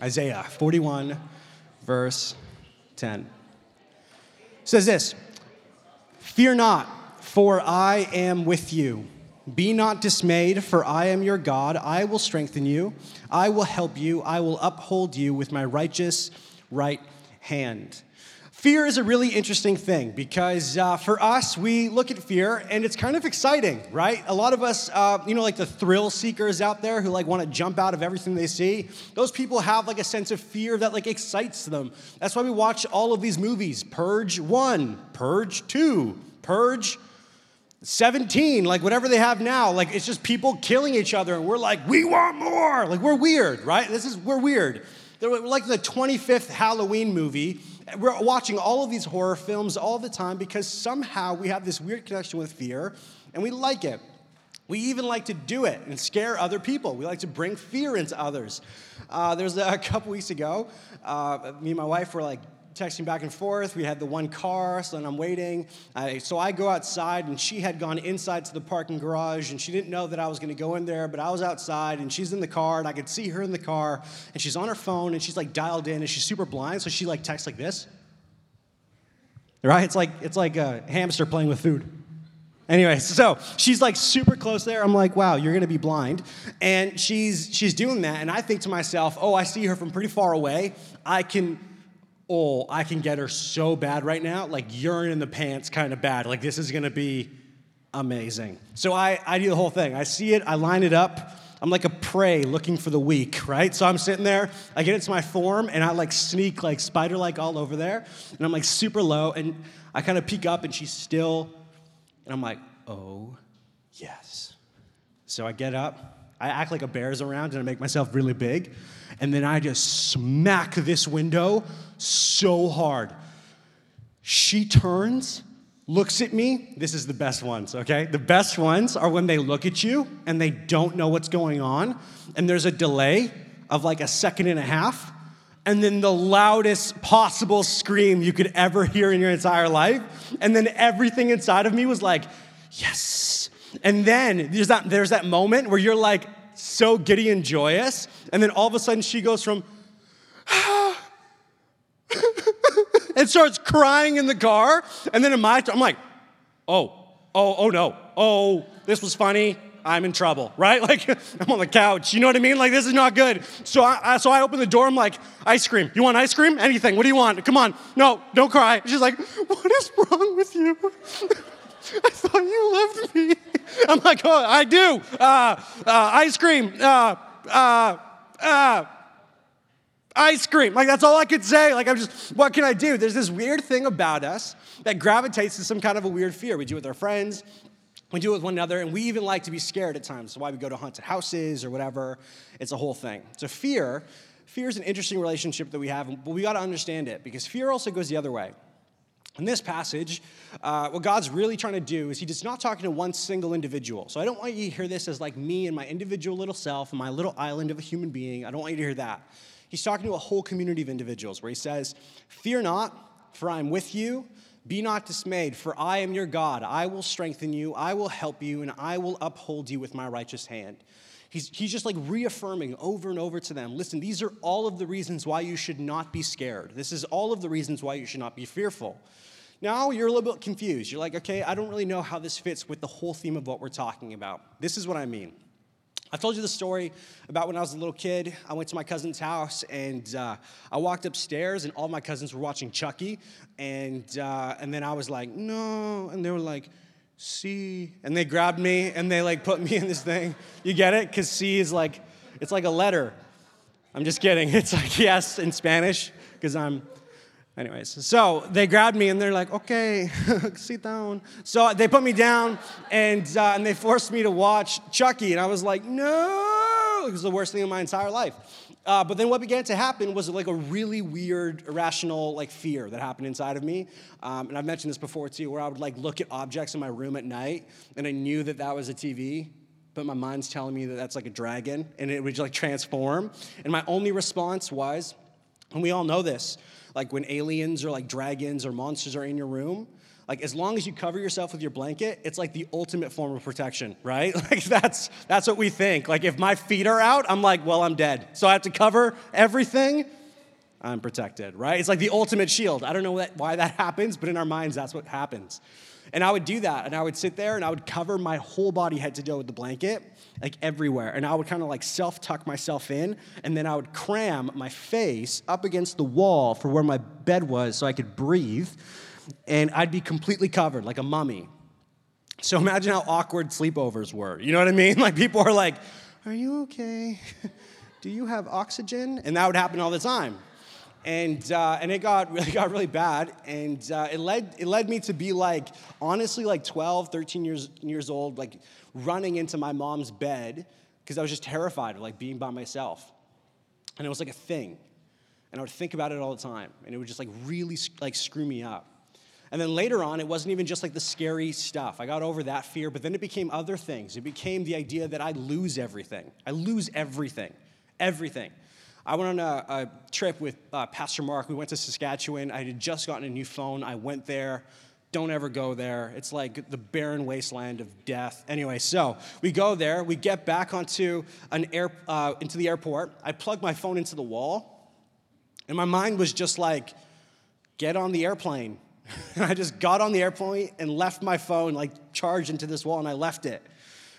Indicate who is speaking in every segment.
Speaker 1: Isaiah 41, verse 10. It says this Fear not, for I am with you. Be not dismayed, for I am your God. I will strengthen you. I will help you. I will uphold you with my righteous right hand. Fear is a really interesting thing because uh, for us, we look at fear and it's kind of exciting, right? A lot of us, uh, you know, like the thrill seekers out there who like want to jump out of everything they see, those people have like a sense of fear that like excites them. That's why we watch all of these movies Purge 1, Purge 2, Purge 17, like whatever they have now. Like it's just people killing each other and we're like, we want more. Like we're weird, right? This is, we're weird. They're like the 25th Halloween movie we're watching all of these horror films all the time because somehow we have this weird connection with fear and we like it. We even like to do it and scare other people. We like to bring fear into others. Uh, there was a, a couple weeks ago, uh, me and my wife were like texting back and forth. We had the one car, so then I'm waiting. so I go outside, and she had gone inside to the parking garage, and she didn't know that I was going to go in there, but I was outside, and she's in the car, and I could see her in the car, and she's on her phone, and she's like dialed in, and she's super blind, so she like texts like this. Right? It's like it's like a hamster playing with food. Anyway, so she's like super close there. I'm like, wow, you're gonna be blind. And she's she's doing that, and I think to myself, oh, I see her from pretty far away. I can oh, I can get her so bad right now, like urine in the pants kind of bad. Like this is gonna be amazing. So I, I do the whole thing. I see it, I line it up. I'm like a prey looking for the weak, right? So I'm sitting there, I get into my form, and I like sneak like spider like all over there, and I'm like super low, and I kind of peek up, and she's still, and I'm like, oh, yes. So I get up, I act like a bear's around, and I make myself really big, and then I just smack this window so hard. She turns, looks at me. This is the best ones, okay? The best ones are when they look at you and they don't know what's going on, and there's a delay of like a second and a half, and then the loudest possible scream you could ever hear in your entire life. And then everything inside of me was like, yes. And then there's that, there's that moment where you're like so giddy and joyous, and then all of a sudden she goes from, and starts crying in the car. And then in my, I'm like, oh, oh, oh no, oh, this was funny. I'm in trouble, right? Like I'm on the couch. You know what I mean? Like this is not good. So I, I, so I open the door. I'm like, ice cream. You want ice cream? Anything? What do you want? Come on. No, don't cry. She's like, what is wrong with you? I thought you loved me. I'm like, oh, I do. Uh, uh, ice cream. Uh, uh, uh ice cream. Like, that's all I could say. Like, I'm just, what can I do? There's this weird thing about us that gravitates to some kind of a weird fear. We do it with our friends, we do it with one another, and we even like to be scared at times. That's why we go to haunted houses or whatever. It's a whole thing. So, fear, fear is an interesting relationship that we have, but we got to understand it because fear also goes the other way. In this passage, uh, what God's really trying to do is He does not talking to one single individual. So I don't want you to hear this as like me and my individual little self and my little island of a human being. I don't want you to hear that. He's talking to a whole community of individuals where he says, Fear not, for I am with you. Be not dismayed, for I am your God. I will strengthen you, I will help you, and I will uphold you with my righteous hand. He's, he's just like reaffirming over and over to them listen, these are all of the reasons why you should not be scared. This is all of the reasons why you should not be fearful. Now you're a little bit confused. You're like, okay, I don't really know how this fits with the whole theme of what we're talking about. This is what I mean. I've told you the story about when I was a little kid. I went to my cousin's house and uh, I walked upstairs and all my cousins were watching Chucky. And, uh, and then I was like, no. And they were like, C. And they grabbed me and they like put me in this thing. You get it? Because C is like, it's like a letter. I'm just kidding. It's like yes in Spanish because I'm Anyways, so they grabbed me and they're like, okay, sit down. So they put me down and, uh, and they forced me to watch Chucky. And I was like, no, it was the worst thing in my entire life. Uh, but then what began to happen was like a really weird, irrational like fear that happened inside of me. Um, and I've mentioned this before too, where I would like look at objects in my room at night and I knew that that was a TV, but my mind's telling me that that's like a dragon and it would like transform. And my only response was, and we all know this, like when aliens or like dragons or monsters are in your room, like as long as you cover yourself with your blanket, it's like the ultimate form of protection, right? Like that's that's what we think. Like if my feet are out, I'm like, well, I'm dead. So I have to cover everything. I'm protected, right? It's like the ultimate shield. I don't know why that happens, but in our minds, that's what happens. And I would do that, and I would sit there and I would cover my whole body head to toe with the blanket, like everywhere. And I would kind of like self tuck myself in, and then I would cram my face up against the wall for where my bed was so I could breathe. And I'd be completely covered like a mummy. So imagine how awkward sleepovers were. You know what I mean? Like people are like, Are you okay? Do you have oxygen? And that would happen all the time and uh, and it got really got really bad and uh, it led it led me to be like honestly like 12 13 years years old like running into my mom's bed because i was just terrified of like being by myself and it was like a thing and i would think about it all the time and it would just like really like screw me up and then later on it wasn't even just like the scary stuff i got over that fear but then it became other things it became the idea that i lose everything i lose everything everything I went on a, a trip with uh, Pastor Mark. We went to Saskatchewan. I had just gotten a new phone. I went there. Don't ever go there. It's like the barren wasteland of death. Anyway, so we go there. We get back onto an air, uh, into the airport. I plug my phone into the wall, and my mind was just like, get on the airplane. And I just got on the airplane and left my phone like charged into this wall, and I left it.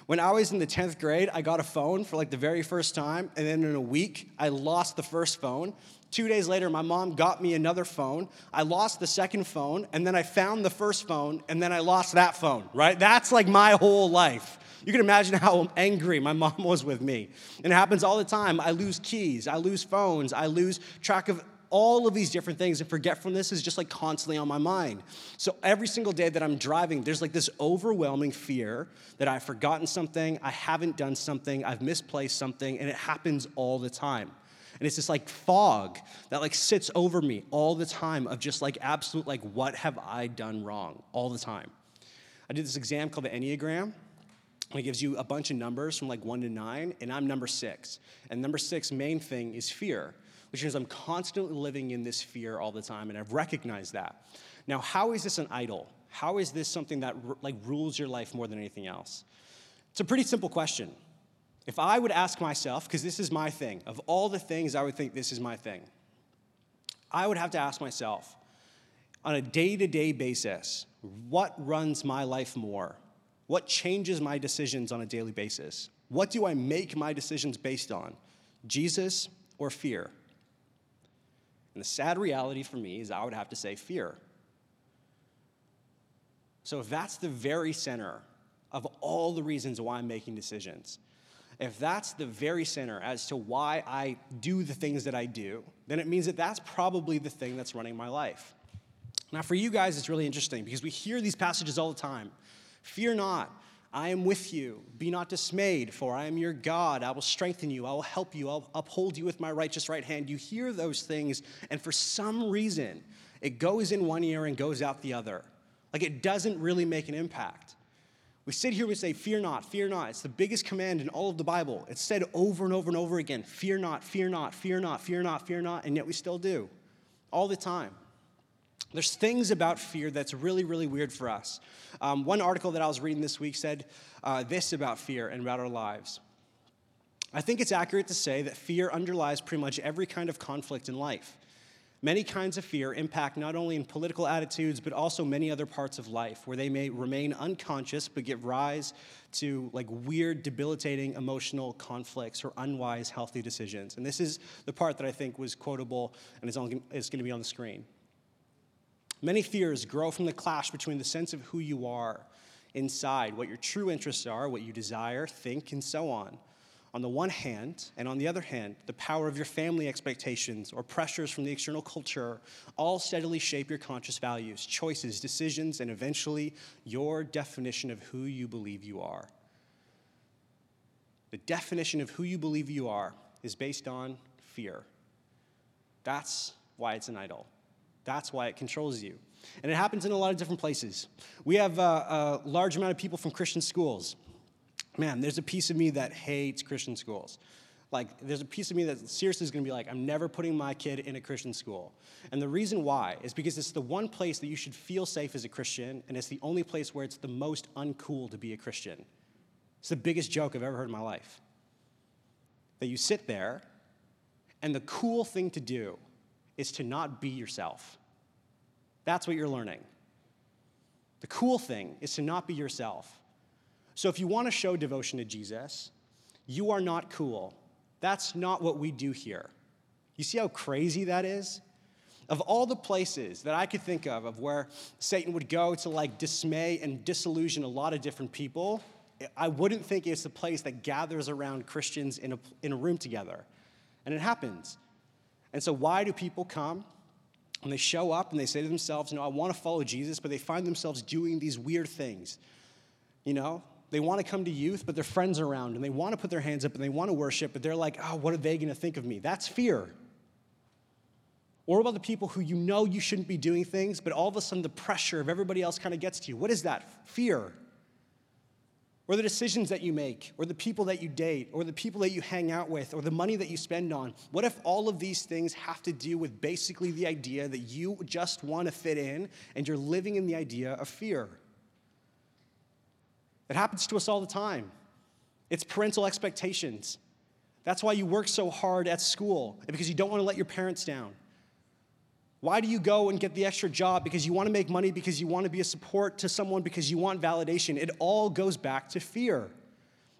Speaker 1: When I was in the 10th grade, I got a phone for like the very first time, and then in a week, I lost the first phone. Two days later, my mom got me another phone. I lost the second phone, and then I found the first phone, and then I lost that phone, right? That's like my whole life. You can imagine how angry my mom was with me. And it happens all the time. I lose keys, I lose phones, I lose track of all of these different things, and forgetfulness is just like constantly on my mind. So every single day that I'm driving, there's like this overwhelming fear that I've forgotten something, I haven't done something, I've misplaced something, and it happens all the time. And it's this like fog that like sits over me all the time of just like absolute like what have I done wrong all the time. I did this exam called the Enneagram. And it gives you a bunch of numbers from like one to nine, and I'm number six. And number six main thing is fear which means I'm constantly living in this fear all the time, and I've recognized that. Now, how is this an idol? How is this something that like rules your life more than anything else? It's a pretty simple question. If I would ask myself, because this is my thing, of all the things I would think this is my thing, I would have to ask myself on a day to day basis, what runs my life more? What changes my decisions on a daily basis? What do I make my decisions based on? Jesus or fear? And the sad reality for me is I would have to say fear. So if that's the very center of all the reasons why I'm making decisions, if that's the very center as to why I do the things that I do, then it means that that's probably the thing that's running my life. Now, for you guys, it's really interesting because we hear these passages all the time. Fear not, I am with you. Be not dismayed, for I am your God. I will strengthen you. I will help you. I'll uphold you with my righteous right hand. You hear those things, and for some reason, it goes in one ear and goes out the other. Like it doesn't really make an impact. We sit here and we say, Fear not, fear not. It's the biggest command in all of the Bible. It's said over and over and over again Fear not, fear not, fear not, fear not, fear not, and yet we still do all the time. There's things about fear that's really, really weird for us. Um, one article that I was reading this week said uh, this about fear and about our lives. I think it's accurate to say that fear underlies pretty much every kind of conflict in life. Many kinds of fear impact not only in political attitudes, but also many other parts of life where they may remain unconscious but give rise to like weird, debilitating emotional conflicts or unwise, healthy decisions. And this is the part that I think was quotable and is, is going to be on the screen. Many fears grow from the clash between the sense of who you are inside, what your true interests are, what you desire, think, and so on, on the one hand, and on the other hand, the power of your family expectations or pressures from the external culture all steadily shape your conscious values, choices, decisions, and eventually your definition of who you believe you are. The definition of who you believe you are is based on fear. That's why it's an idol. That's why it controls you. And it happens in a lot of different places. We have a, a large amount of people from Christian schools. Man, there's a piece of me that hates Christian schools. Like, there's a piece of me that seriously is gonna be like, I'm never putting my kid in a Christian school. And the reason why is because it's the one place that you should feel safe as a Christian, and it's the only place where it's the most uncool to be a Christian. It's the biggest joke I've ever heard in my life. That you sit there, and the cool thing to do is to not be yourself. That's what you're learning. The cool thing is to not be yourself. So if you want to show devotion to Jesus, you are not cool. That's not what we do here. You see how crazy that is? Of all the places that I could think of, of where Satan would go to like dismay and disillusion a lot of different people, I wouldn't think it's the place that gathers around Christians in a, in a room together. And it happens. And so, why do people come? And they show up and they say to themselves, you know, I want to follow Jesus, but they find themselves doing these weird things. You know, they want to come to youth, but their friends are around and they want to put their hands up and they want to worship, but they're like, oh, what are they going to think of me? That's fear. Or about the people who you know you shouldn't be doing things, but all of a sudden the pressure of everybody else kind of gets to you. What is that? Fear. Or the decisions that you make, or the people that you date, or the people that you hang out with, or the money that you spend on. What if all of these things have to do with basically the idea that you just want to fit in and you're living in the idea of fear? It happens to us all the time. It's parental expectations. That's why you work so hard at school, because you don't want to let your parents down. Why do you go and get the extra job? Because you want to make money, because you want to be a support to someone, because you want validation. It all goes back to fear.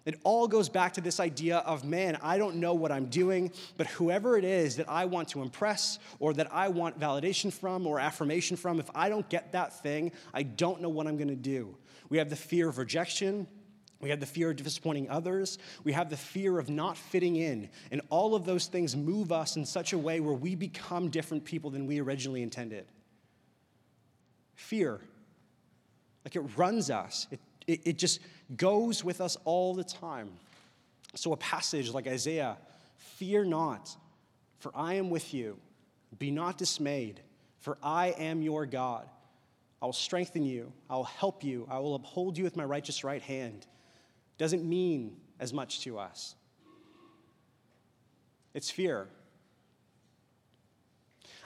Speaker 1: It all goes back to this idea of, man, I don't know what I'm doing, but whoever it is that I want to impress or that I want validation from or affirmation from, if I don't get that thing, I don't know what I'm going to do. We have the fear of rejection. We have the fear of disappointing others. We have the fear of not fitting in. And all of those things move us in such a way where we become different people than we originally intended. Fear. Like it runs us, it, it, it just goes with us all the time. So, a passage like Isaiah Fear not, for I am with you. Be not dismayed, for I am your God. I will strengthen you. I will help you. I will uphold you with my righteous right hand. Doesn't mean as much to us. It's fear.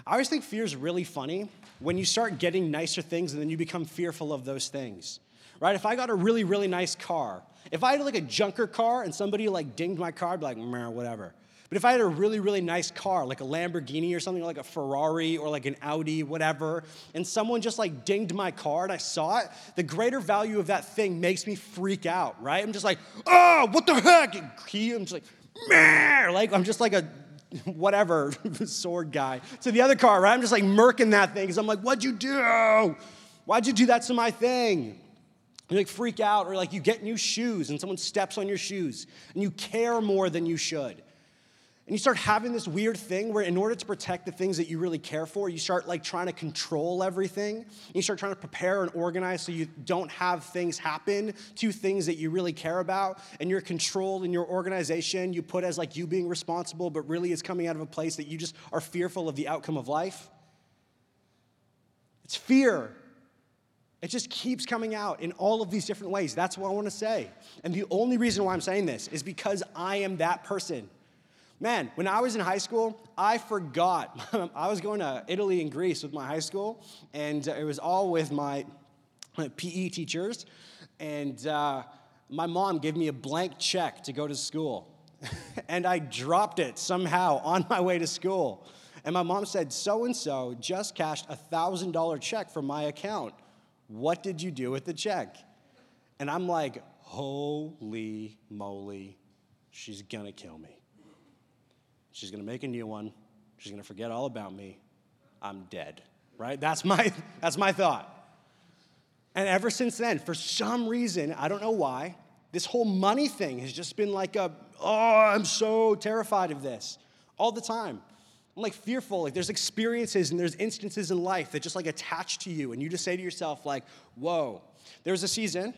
Speaker 1: I always think fear is really funny when you start getting nicer things and then you become fearful of those things. Right? If I got a really, really nice car, if I had like a junker car and somebody like dinged my car, I'd be like, whatever. But if I had a really, really nice car, like a Lamborghini or something, like a Ferrari or like an Audi, whatever, and someone just like dinged my car and I saw it, the greater value of that thing makes me freak out, right? I'm just like, oh, what the heck? And he, I'm just like, Meh! like I'm just like a whatever sword guy to the other car, right? I'm just like murking that thing because I'm like, what'd you do? Why'd you do that to my thing? You like freak out, or like you get new shoes and someone steps on your shoes and you care more than you should. And you start having this weird thing where, in order to protect the things that you really care for, you start like trying to control everything. You start trying to prepare and organize so you don't have things happen to things that you really care about. And your control and your organization you put as like you being responsible, but really it's coming out of a place that you just are fearful of the outcome of life. It's fear. It just keeps coming out in all of these different ways. That's what I want to say. And the only reason why I'm saying this is because I am that person. Man, when I was in high school, I forgot. I was going to Italy and Greece with my high school, and it was all with my, PE teachers. And uh, my mom gave me a blank check to go to school. and I dropped it somehow on my way to school. And my mom said, So and so just cashed a $1,000 check from my account. What did you do with the check? And I'm like, Holy moly, she's gonna kill me. She's going to make a new one. She's going to forget all about me. I'm dead. Right? That's my that's my thought. And ever since then, for some reason, I don't know why, this whole money thing has just been like a, oh, I'm so terrified of this all the time. I'm like fearful. Like there's experiences and there's instances in life that just like attach to you, and you just say to yourself, like, whoa. There was a season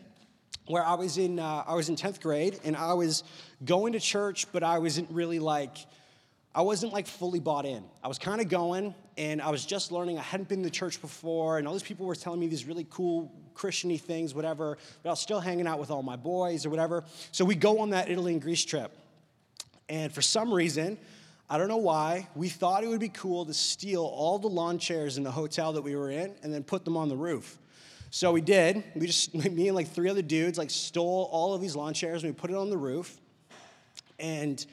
Speaker 1: where I was in uh, I was in 10th grade and I was going to church, but I wasn't really like I wasn't like fully bought in. I was kind of going and I was just learning. I hadn't been to church before, and all these people were telling me these really cool Christiany things, whatever, but I was still hanging out with all my boys or whatever. So we go on that Italy and Greece trip. And for some reason, I don't know why, we thought it would be cool to steal all the lawn chairs in the hotel that we were in and then put them on the roof. So we did. We just, me and like three other dudes, like stole all of these lawn chairs and we put it on the roof. And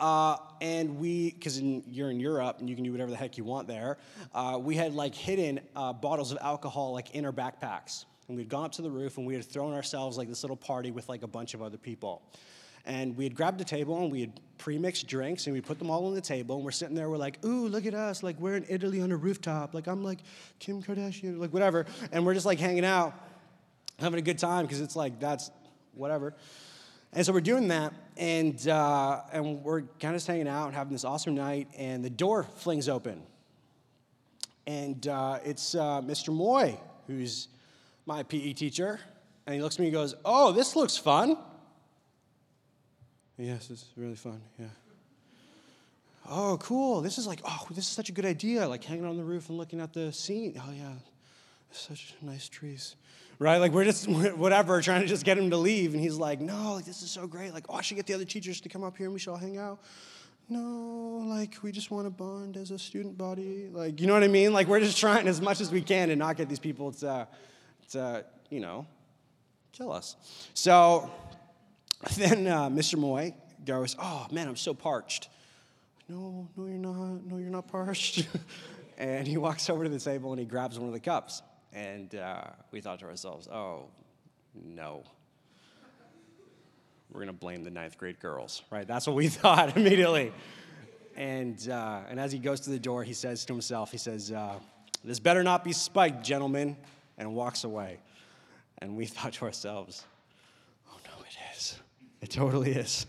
Speaker 1: uh, and we, because you're in Europe and you can do whatever the heck you want there, uh, we had like hidden uh, bottles of alcohol like in our backpacks. And we'd gone up to the roof and we had thrown ourselves like this little party with like a bunch of other people. And we had grabbed a table and we had pre-mixed drinks and we put them all on the table and we're sitting there, we're like, ooh, look at us, like we're in Italy on a rooftop, like I'm like Kim Kardashian, like whatever. And we're just like hanging out, having a good time because it's like that's whatever. And so we're doing that, and, uh, and we're kind of hanging out and having this awesome night, and the door flings open. And uh, it's uh, Mr. Moy, who's my PE teacher. And he looks at me and goes, Oh, this looks fun. Yes, it's really fun, yeah. Oh, cool. This is like, oh, this is such a good idea. Like hanging on the roof and looking at the scene. Oh, yeah, such nice trees right? Like we're just whatever, trying to just get him to leave, and he's like, "No, like this is so great. Like, oh, I should get the other teachers to come up here and we should all hang out." No, like we just want to bond as a student body. Like, you know what I mean? Like we're just trying as much as we can to not get these people to, to you know, kill us. So then uh, Mr. Moy goes, "Oh man, I'm so parched." No, no, you're not. No, you're not parched. and he walks over to the table and he grabs one of the cups. And uh, we thought to ourselves, oh, no. We're going to blame the ninth grade girls, right? That's what we thought immediately. And, uh, and as he goes to the door, he says to himself, he says, uh, This better not be spiked, gentlemen, and walks away. And we thought to ourselves, Oh, no, it is. It totally is.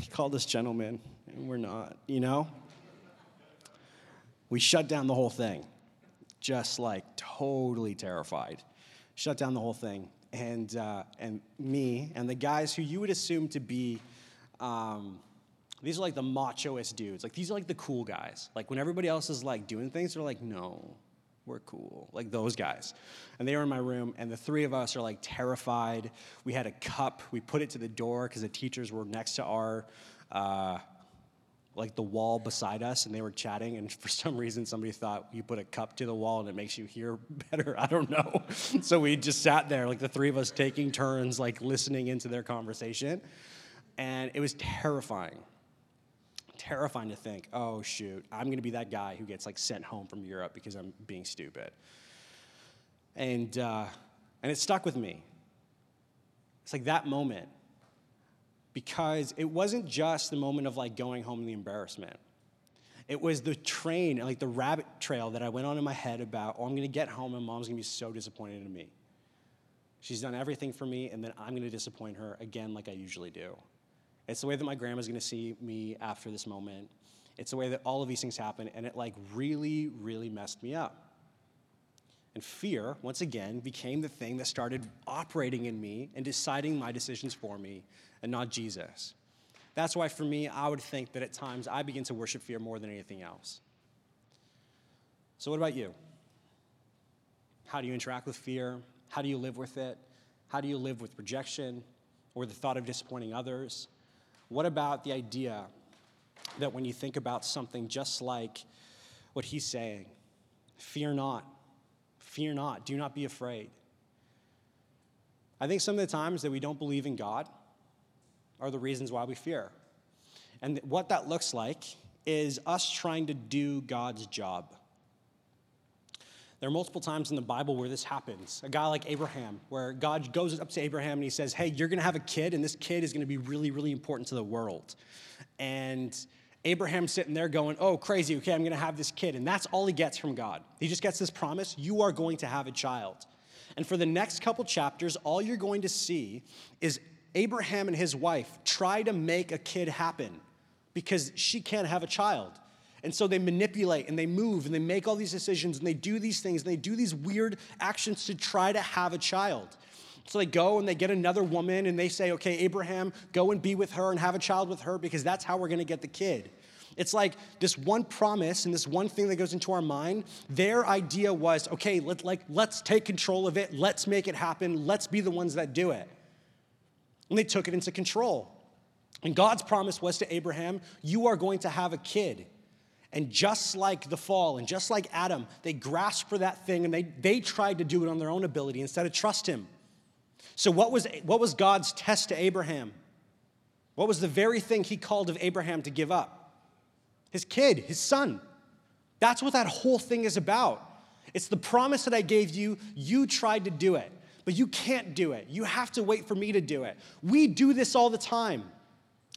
Speaker 1: He called us gentlemen, and we're not, you know? We shut down the whole thing just like totally terrified. Shut down the whole thing. And, uh, and me and the guys who you would assume to be, um, these are like the machoest dudes. Like these are like the cool guys. Like when everybody else is like doing things, they're like, no, we're cool. Like those guys. And they were in my room, and the three of us are like terrified. We had a cup. We put it to the door because the teachers were next to our. Uh, like the wall beside us and they were chatting and for some reason somebody thought you put a cup to the wall and it makes you hear better. I don't know. So we just sat there like the three of us taking turns like listening into their conversation and it was terrifying. Terrifying to think oh shoot i'm going to be that guy who gets like sent home from europe because i'm being stupid. And uh, and it stuck with me. It's like that moment because it wasn't just the moment of like going home and the embarrassment. It was the train, like the rabbit trail that I went on in my head about, oh, I'm gonna get home and mom's gonna be so disappointed in me. She's done everything for me, and then I'm gonna disappoint her again, like I usually do. It's the way that my grandma's gonna see me after this moment. It's the way that all of these things happen, and it like really, really messed me up. And fear, once again, became the thing that started operating in me and deciding my decisions for me and not Jesus. That's why, for me, I would think that at times I begin to worship fear more than anything else. So, what about you? How do you interact with fear? How do you live with it? How do you live with rejection or the thought of disappointing others? What about the idea that when you think about something just like what he's saying, fear not, fear not, do not be afraid? I think some of the times that we don't believe in God are the reasons why we fear. And what that looks like is us trying to do God's job. There are multiple times in the Bible where this happens. A guy like Abraham, where God goes up to Abraham and he says, Hey, you're going to have a kid, and this kid is going to be really, really important to the world. And Abraham's sitting there going, Oh, crazy, okay, I'm going to have this kid. And that's all he gets from God. He just gets this promise you are going to have a child. And for the next couple chapters, all you're going to see is Abraham and his wife try to make a kid happen because she can't have a child. And so they manipulate and they move and they make all these decisions and they do these things and they do these weird actions to try to have a child. So they go and they get another woman and they say, okay, Abraham, go and be with her and have a child with her because that's how we're gonna get the kid. It's like this one promise and this one thing that goes into our mind. Their idea was, okay, let, like, let's take control of it, let's make it happen, let's be the ones that do it and they took it into control. And God's promise was to Abraham, You are going to have a kid. And just like the fall, and just like Adam, they grasped for that thing and they, they tried to do it on their own ability instead of trust him. So, what was, what was God's test to Abraham? What was the very thing he called of Abraham to give up? His kid, his son. That's what that whole thing is about. It's the promise that I gave you. You tried to do it, but you can't do it. You have to wait for me to do it. We do this all the time,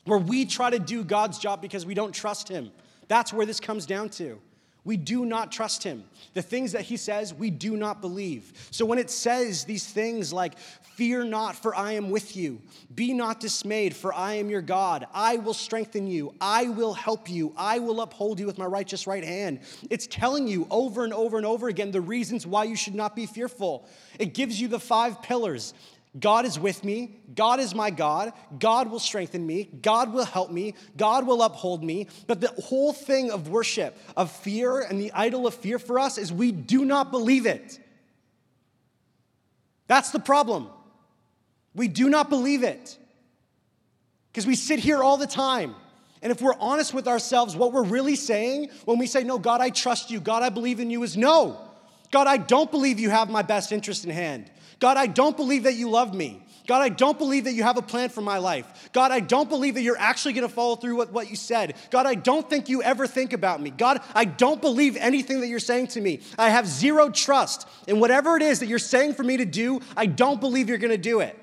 Speaker 1: where we try to do God's job because we don't trust Him. That's where this comes down to. We do not trust him. The things that he says, we do not believe. So when it says these things like, Fear not, for I am with you, be not dismayed, for I am your God, I will strengthen you, I will help you, I will uphold you with my righteous right hand. It's telling you over and over and over again the reasons why you should not be fearful. It gives you the five pillars God is with me. God is my God. God will strengthen me. God will help me. God will uphold me. But the whole thing of worship, of fear, and the idol of fear for us is we do not believe it. That's the problem. We do not believe it. Because we sit here all the time. And if we're honest with ourselves, what we're really saying when we say, No, God, I trust you, God, I believe in you, is no. God, I don't believe you have my best interest in hand. God, I don't believe that you love me. God, I don't believe that you have a plan for my life. God, I don't believe that you're actually going to follow through with what you said. God, I don't think you ever think about me. God, I don't believe anything that you're saying to me. I have zero trust in whatever it is that you're saying for me to do. I don't believe you're going to do it.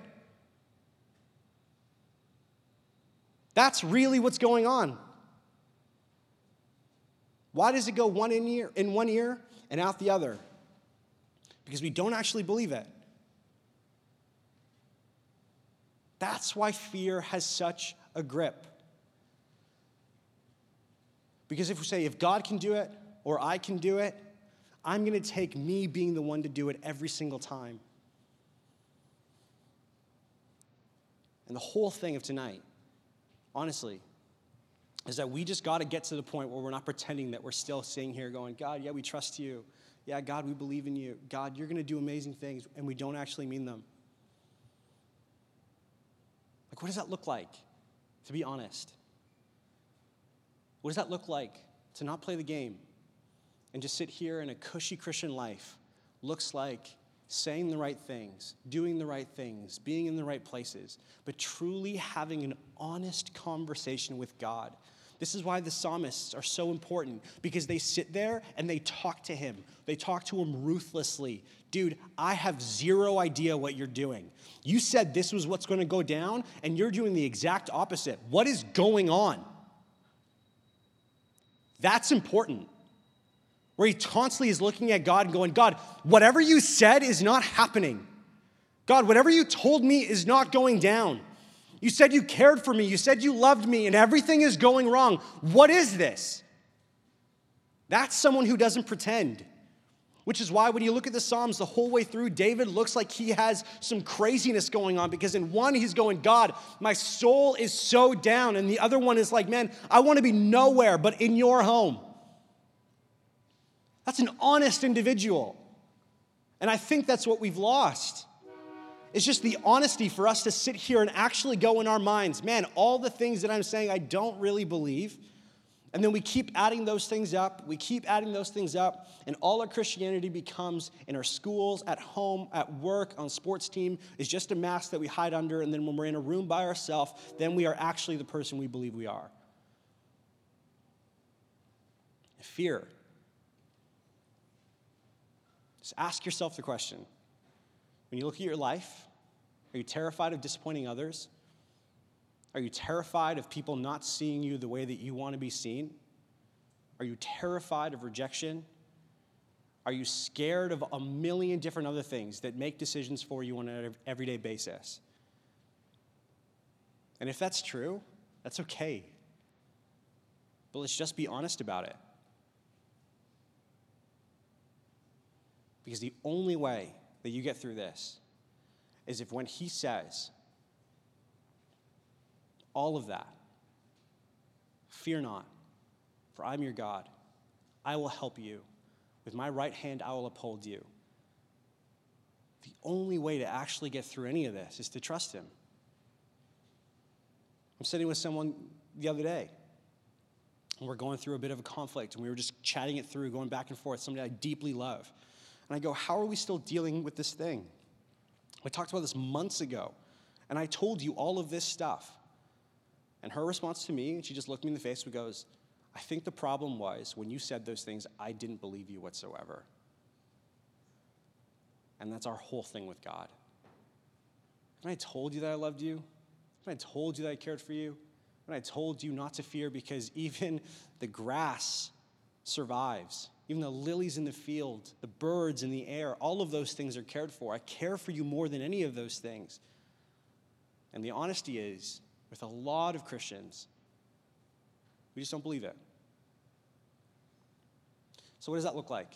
Speaker 1: That's really what's going on. Why does it go one in, ear, in one ear and out the other? Because we don't actually believe it. That's why fear has such a grip. Because if we say, if God can do it or I can do it, I'm going to take me being the one to do it every single time. And the whole thing of tonight, honestly, is that we just got to get to the point where we're not pretending that we're still sitting here going, God, yeah, we trust you. Yeah, God, we believe in you. God, you're going to do amazing things, and we don't actually mean them. Like, what does that look like, to be honest? What does that look like to not play the game and just sit here in a cushy Christian life? Looks like saying the right things, doing the right things, being in the right places, but truly having an honest conversation with God. This is why the psalmists are so important because they sit there and they talk to him. They talk to him ruthlessly. Dude, I have zero idea what you're doing. You said this was what's going to go down, and you're doing the exact opposite. What is going on? That's important. Where he constantly is looking at God and going, God, whatever you said is not happening. God, whatever you told me is not going down. You said you cared for me. You said you loved me, and everything is going wrong. What is this? That's someone who doesn't pretend. Which is why when you look at the Psalms the whole way through, David looks like he has some craziness going on because in one, he's going, God, my soul is so down. And the other one is like, man, I want to be nowhere but in your home. That's an honest individual. And I think that's what we've lost. It's just the honesty for us to sit here and actually go in our minds, man, all the things that I'm saying I don't really believe. And then we keep adding those things up, we keep adding those things up, and all our Christianity becomes in our schools, at home, at work, on sports team, is just a mask that we hide under. And then when we're in a room by ourselves, then we are actually the person we believe we are. Fear. Just ask yourself the question when you look at your life, are you terrified of disappointing others? Are you terrified of people not seeing you the way that you want to be seen? Are you terrified of rejection? Are you scared of a million different other things that make decisions for you on an everyday basis? And if that's true, that's okay. But let's just be honest about it. Because the only way that you get through this is if when He says, all of that. Fear not, for I'm your God. I will help you. With my right hand, I will uphold you. The only way to actually get through any of this is to trust Him. I'm sitting with someone the other day, and we're going through a bit of a conflict, and we were just chatting it through, going back and forth, somebody I deeply love. And I go, How are we still dealing with this thing? We talked about this months ago, and I told you all of this stuff. And her response to me, and she just looked me in the face and goes, I think the problem was when you said those things, I didn't believe you whatsoever. And that's our whole thing with God. When I told you that I loved you, when I told you that I cared for you, when I told you not to fear because even the grass survives, even the lilies in the field, the birds in the air, all of those things are cared for. I care for you more than any of those things. And the honesty is, with a lot of Christians, we just don't believe it. So, what does that look like?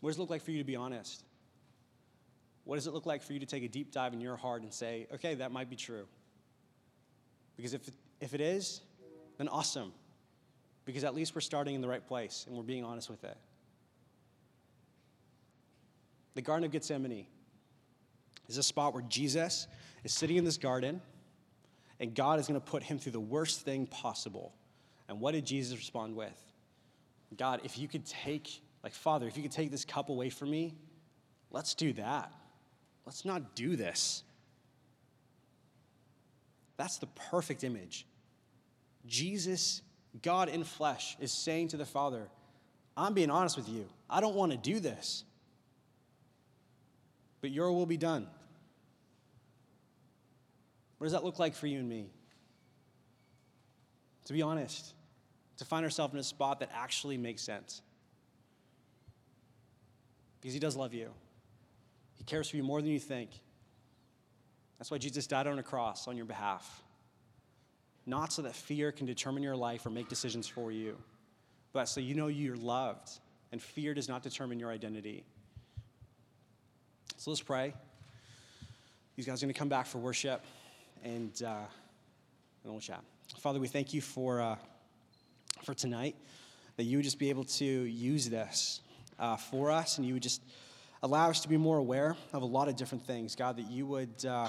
Speaker 1: What does it look like for you to be honest? What does it look like for you to take a deep dive in your heart and say, okay, that might be true? Because if, if it is, then awesome. Because at least we're starting in the right place and we're being honest with it. The Garden of Gethsemane is a spot where Jesus is sitting in this garden and God is going to put him through the worst thing possible. And what did Jesus respond with? God, if you could take, like, Father, if you could take this cup away from me, let's do that. Let's not do this. That's the perfect image. Jesus, God in flesh, is saying to the Father, I'm being honest with you. I don't want to do this. But your will be done. What does that look like for you and me? To be honest, to find ourselves in a spot that actually makes sense. Because He does love you, He cares for you more than you think. That's why Jesus died on a cross on your behalf. Not so that fear can determine your life or make decisions for you, but so you know you're loved, and fear does not determine your identity. So let's pray. These guys are going to come back for worship and, uh, and we'll chat. Father, we thank you for, uh, for tonight, that you would just be able to use this uh, for us, and you would just allow us to be more aware of a lot of different things. God, that you would, uh,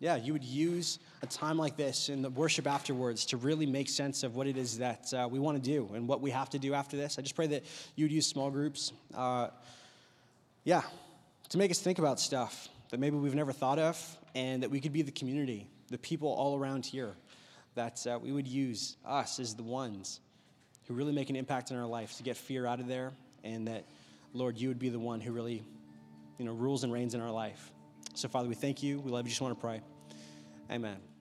Speaker 1: yeah, you would use a time like this and the worship afterwards to really make sense of what it is that uh, we want to do and what we have to do after this. I just pray that you would use small groups, uh, yeah, to make us think about stuff that maybe we've never thought of, and that we could be the community, the people all around here, that uh, we would use us as the ones who really make an impact in our life to get fear out of there, and that, Lord, you would be the one who really, you know, rules and reigns in our life. So, Father, we thank you. We love you. Just want to pray. Amen.